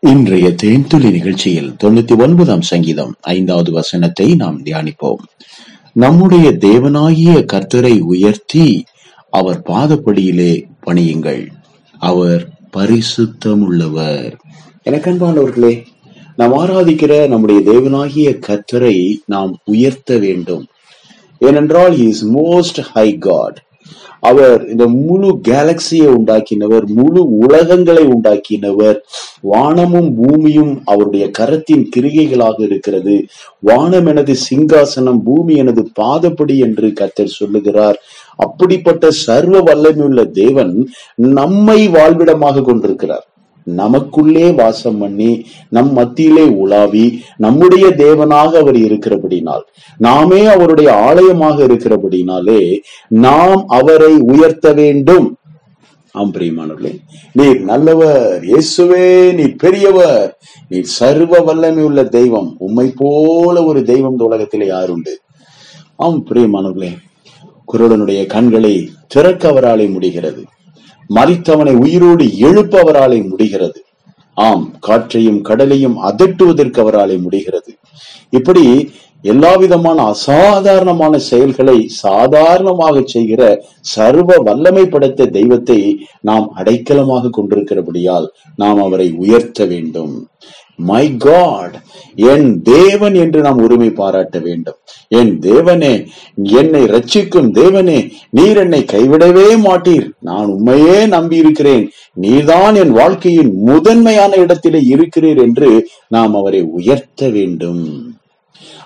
இன்றைய தேன்துளி நிகழ்ச்சியில் தொண்ணூத்தி ஒன்பதாம் சங்கீதம் ஐந்தாவது வசனத்தை நாம் தியானிப்போம். நம்முடைய தேவனாகிய கர்த்தரை உயர்த்தி அவர் பாதப்படியிலே பணியுங்கள். அவர் பரிசுத்தம் உள்ளவர் எனக்கன்பானவர்களே நாம் ஆராதிக்கிற நம்முடைய தேவனாகிய கர்த்தரை நாம் உயர்த்த வேண்டும். ஏனென்றால் இஸ் மோஸ்ட் ஹை காட் அவர் இந்த முழு கேலக்சியை உண்டாக்கினவர் முழு உலகங்களை உண்டாக்கினவர். வானமும் பூமியும் அவருடைய கரத்தின் கிரிகைகளாக இருக்கிறது. வானம் எனது சிங்காசனம் பூமி எனது பாதப்படி என்று கத்தர் சொல்லுகிறார். அப்படிப்பட்ட சர்வ வல்லமையுள்ள தேவன் நம்மை வாழ்விடமாக கொண்டிருக்கிறார். நமக்குள்ளே வாசம் பண்ணி நம் மத்தியிலே உலாவி நம்முடைய தேவனாக அவர் இருக்கிறபடினால் நாமே அவருடைய ஆலயமாக இருக்கிறபடினாலே நாம் அவரை உயர்த்த வேண்டும். ஆம் பிரியமானவர்களே நீர் நல்லவர் இயேசுவே நீர் பெரியவர் நீர் சர்வ வல்லமை உள்ள தெய்வம் உம்மை போல ஒரு தெய்வம் இந்த உலகத்திலே யாருண்டு ஆம் பிரியமானவர்களே குருடனுடைய கண்களை திறக்க அவராலே முடிகிறது. மறித்தவனை உயிரோடு எழுப்ப அவராலே முடிகிறது. ஆம் காற்றையும் கடலையும் அதட்டுவதற்கு அவராலே முடிகிறது. இப்படி எல்லா விதமான அசாதாரணமான செயல்களை சாதாரணமாக செய்கிற சர்வ வல்லமை படைத்த தெய்வத்தை நாம் அடைக்கலமாக கொண்டிருக்கிறபடியால் நாம் அவரை உயர்த்த வேண்டும். மை காட் என் தேவன் என்று நாம் உரிமை பாராட்ட வேண்டும். என் தேவனே என்னை ரட்சிக்கும் தேவனே நீர் என்னை கைவிடவே மாட்டீர். நான் உண்மையே நம்பி இருக்கிறேன் நீர்தான் என் வாழ்க்கையின் முதன்மையான இடத்திலே இருக்கிறீர் என்று நாம் அவரை உயர்த்த வேண்டும்.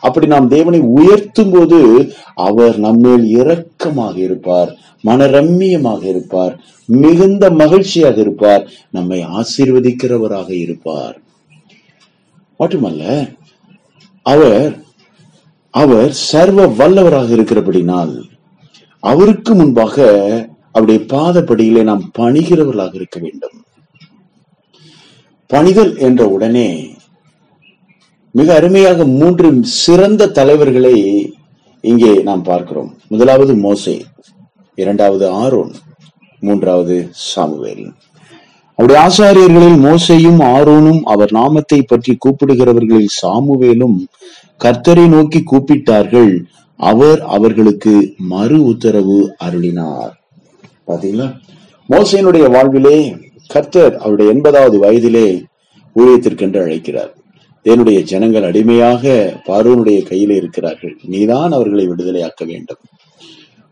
அப்படி நாம் தேவனை உயர்த்தும் போது அவர் நம்மேல் இரக்கமாக இருப்பார் மனரம்மியமாக இருப்பார் மிகுந்த மகிழ்ச்சியாக இருப்பார் நம்மை ஆசீர்வதிக்கிறவராக இருப்பார். மட்டுமல்ல அவர் அவர் சர்வ வல்லவராக இருக்கிறபடினால் அவருக்கு முன்பாக அவருடைய பாதப்படியிலே நாம் பணிகிறவர்களாக இருக்க வேண்டும். பணிதல் என்ற உடனே மிக அருமையாக மூன்று சிறந்த தலைவர்களை இங்கே நாம் பார்க்கிறோம். முதலாவது மோசே இரண்டாவது ஆரோன் மூன்றாவது சாமுவேல். அவருடைய ஆசாரியர்களில் மோசையும் ஆரோனும் அவர் நாமத்தை பற்றி கூப்பிடுகிறவர்களில் சாமுவேலும் கர்த்தரை நோக்கி கூப்பிட்டார்கள். அவர் அவர்களுக்கு மறு உத்தரவு அருளினார். பாத்தீங்களா? மோசையினுடைய வாழ்விலே கர்த்தர் அவருடைய எண்பதாவது வயதிலே ஊழியத்திற்கென்று அழைக்கிறார். என்னுடைய ஜனங்கள் அடிமையாக பார்வனுடைய கையிலே இருக்கிறார்கள். நீதான் அவர்களை விடுதலையாக்க வேண்டும்.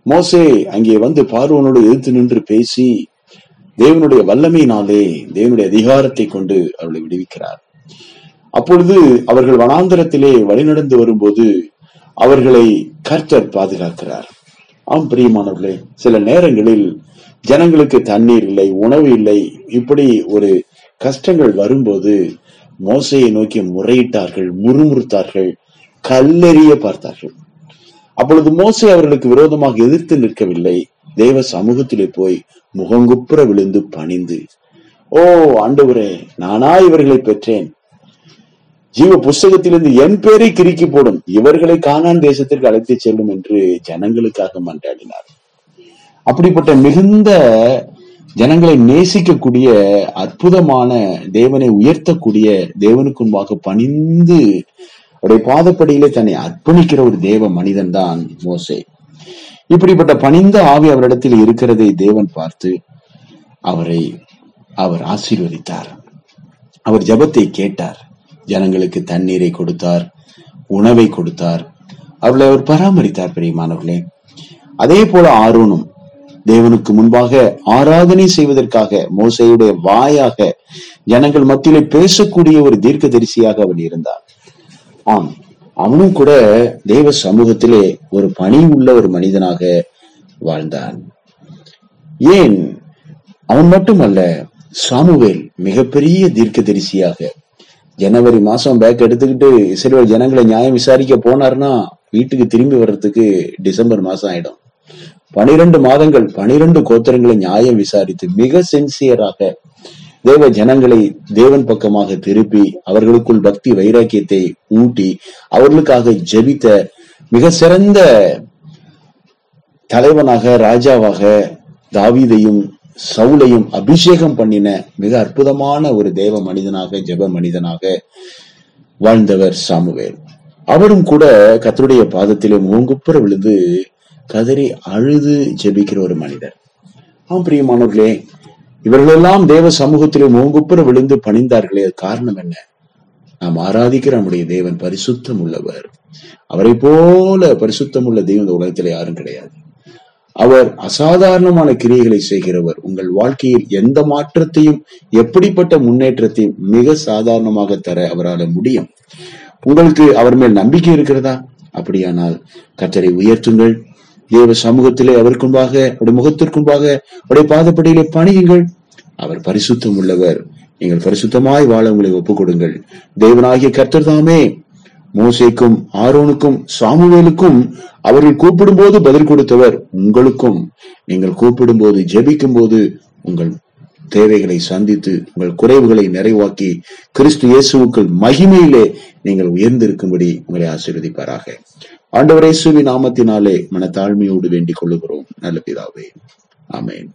மோசே அங்கே வந்து பார்வனோடு எதிர்த்து நின்று பேசி தேவனுடைய வல்லமையினாலே தேவனுடைய அதிகாரத்தை கொண்டு அவளை விடுவிக்கிறார். அப்பொழுது அவர்கள் வனாந்தரத்திலே வழிநடந்து வரும்போது அவர்களை கர்த்தர் பாதுகாக்கிறார். ஆம் பிரியமானவர்களே சில நேரங்களில் ஜனங்களுக்கு தண்ணீர் இல்லை உணவு இல்லை இப்படி ஒரு கஷ்டங்கள் வரும்போது மோசையை நோக்கி முறையிட்டார்கள் முறுமுறுத்தார்கள் கல்லெறிய பார்த்தார்கள். அப்பொழுது மோசை அவர்களுக்கு விரோதமாக எதிர்த்து நிற்கவில்லை. தேவ சமூகத்திலே போய் முகங்குப்புற விழுந்து பணிந்து ஓ ஆண்டவரே நானா இவர்களை பெற்றேன். ஜீவ புஸ்தகத்திலிருந்து என் பேரை கிறுக்கி போடும். இவர்களை காணான் தேசத்திற்கு அழைத்து செல்லும் என்று ஜனங்களுக்காக மன்றாடினார். அப்படிப்பட்ட மிகுந்த ஜனங்களை நேசிக்கக்கூடிய அற்புதமான தேவனை உயர்த்தக்கூடிய தேவனுக்கு முன்பாக பணிந்து அவருடைய பாதப்படியிலே தன்னை அர்ப்பணிக்கிற ஒரு தேவ மனிதன் தான் மோசே. இப்படிப்பட்ட பணிந்த ஆவி அவரிடத்தில் இருக்கிறதை தேவன் பார்த்து அவரை அவர் ஆசீர்வதித்தார். அவர் ஜபத்தை கேட்டார். ஜனங்களுக்கு தண்ணீரை கொடுத்தார் உணவை கொடுத்தார். அவர்களை அவர் பராமரித்தார் பிரியமானவர்களே. அதே போல ஆரோனும் தேவனுக்கு முன்பாக ஆராதனை செய்வதற்காக மோசையுடைய வாயாக ஜனங்கள் மத்தியிலே பேசக்கூடிய ஒரு தீர்க்க தரிசியாக அவன் இருந்தார் ஆம். அவனும் கூட தேவ சமூகத்திலே ஒரு பணி உள்ள ஒரு மனிதனாக வாழ்ந்தான். ஏன்? அவன் மட்டுமல்ல சாமுவேல் மிகப்பெரிய தீர்க்க தரிசியாக ஜனவரி மாசம் பேக் எடுத்துக்கிட்டு இஸ்ரேல் ஜனங்களை நியாயம் விசாரிக்க போனார்னா வீட்டுக்கு திரும்பி வர்றதுக்கு டிசம்பர் மாசம் ஆயிடும். பனிரெண்டு மாதங்கள் பனிரெண்டு கோத்திரங்களை நியாயம் விசாரித்து மிக சின்சியராக தேவ ஜனங்களை தேவன் பக்கமாக திருப்பி அவர்களுக்குள் பக்தி வைராக்கியத்தை ஊட்டி அவர்களுக்காக ஜெபித்த மிக சிறந்த தலைவனாக ராஜாவாக தாவீதையும் சவுலையும் அபிஷேகம் பண்ணின மிக அற்புதமான ஒரு தேவ மனிதனாக ஜெப மனிதனாக வாழ்ந்தவர் சாமுவேல். அவரும் கூட கத்தருடைய பாதத்திலே மூங்குப்புற விழுந்து கதறி அழுது ஜெபிக்கிற ஒரு மனிதர். ஆம் பிரியமானவர்களே இவர்களெல்லாம் தேவ சமூகத்திலே மூங்குப்புற விழுந்து பணிந்தார்களே. அது காரணம் என்ன? நாம் ஆராதிக்கிற நம்முடைய தேவன் பரிசுத்தம் உள்ளவர் அவரை போல பரிசுத்தம் உள்ள தெய்வம் இந்த உலகத்தில் யாரும் கிடையாது. அவர் அசாதாரணமான கிரியைகளை செய்கிறவர். உங்கள் வாழ்க்கையில் எந்த மாற்றத்தையும் எப்படிப்பட்ட முன்னேற்றத்தையும் மிக சாதாரணமாக தர அவரால் முடியும். உங்களுக்கு அவர் மேல் நம்பிக்கை இருக்கிறதா? அப்படியானால் கத்தரை உயர்த்துங்கள். தேவ சமூகத்திலே அவருக்குன்பாக அவருடைய முகத்திற்குன்பாக அவருடைய பாதப்படியிலே பணியுங்கள். அவர் பரிசுத்தம் உள்ளவர். நீங்கள் பரிசுத்தமாய் வாழ உங்களை ஒப்புக் கொடுங்கள் தேவனாகிய கர்த்தர் தாமே மோசைக்கும் ஆரோனுக்கும் சாமுவேலுக்கும் அவர்கள் கூப்பிடும் போது பதில் கொடுத்தவர் உங்களுக்கும். நீங்கள் கூப்பிடும் போது ஜெபிக்கும் போது உங்கள் தேவைகளை சந்தித்து உங்கள் குறைவுகளை நிறைவாக்கி கிறிஸ்து இயேசுவுக்குள் மகிமையிலே நீங்கள் உயர்ந்திருக்கும்படி உங்களை ஆசீர்வதிப்பாராக. ஆண்டவர் நாமத்தினாலே மனத்தாழ்மையோடு வேண்டிக் கொள்ளுகிறோம். நல்ல பிதாவே. ஆமேன்.